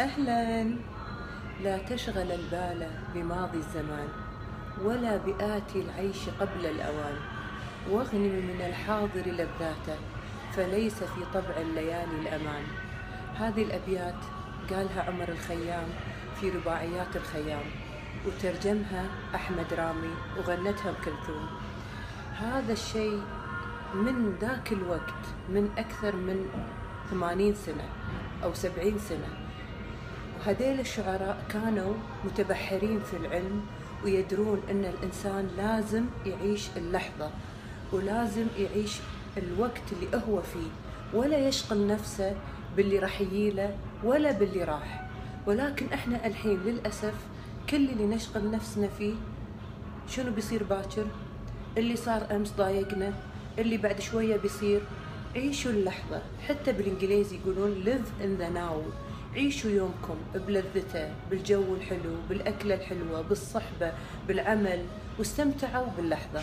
أهلا. لا تشغل البال بماضي الزمان ولا بآتي العيش قبل الأوان. واغنم من الحاضر لذاته فليس في طبع الليالي الأمان. هذه الأبيات قالها عمر الخيام في رباعيات الخيام وترجمها أحمد رامي وغنتها بكلثوم هذا الشيء من ذاك الوقت من أكثر من ثمانين سنة أو سبعين سنة. وهذيل الشعراء كانوا متبحرين في العلم ويدرون أن الإنسان لازم يعيش اللحظة ولازم يعيش الوقت اللي هو فيه ولا يشغل نفسه باللي راح يجيله ولا باللي راح. ولكن إحنا الحين للأسف كل اللي نشغل نفسنا فيه شنو بيصير باكر؟ اللي صار أمس ضايقنا اللي بعد شوية بيصير. عيشوا اللحظة. حتى بالإنجليزي يقولون live in the now. عيشوا يومكم بلذته بالجو الحلو بالأكلة الحلوة بالصحبة بالعمل واستمتعوا باللحظة.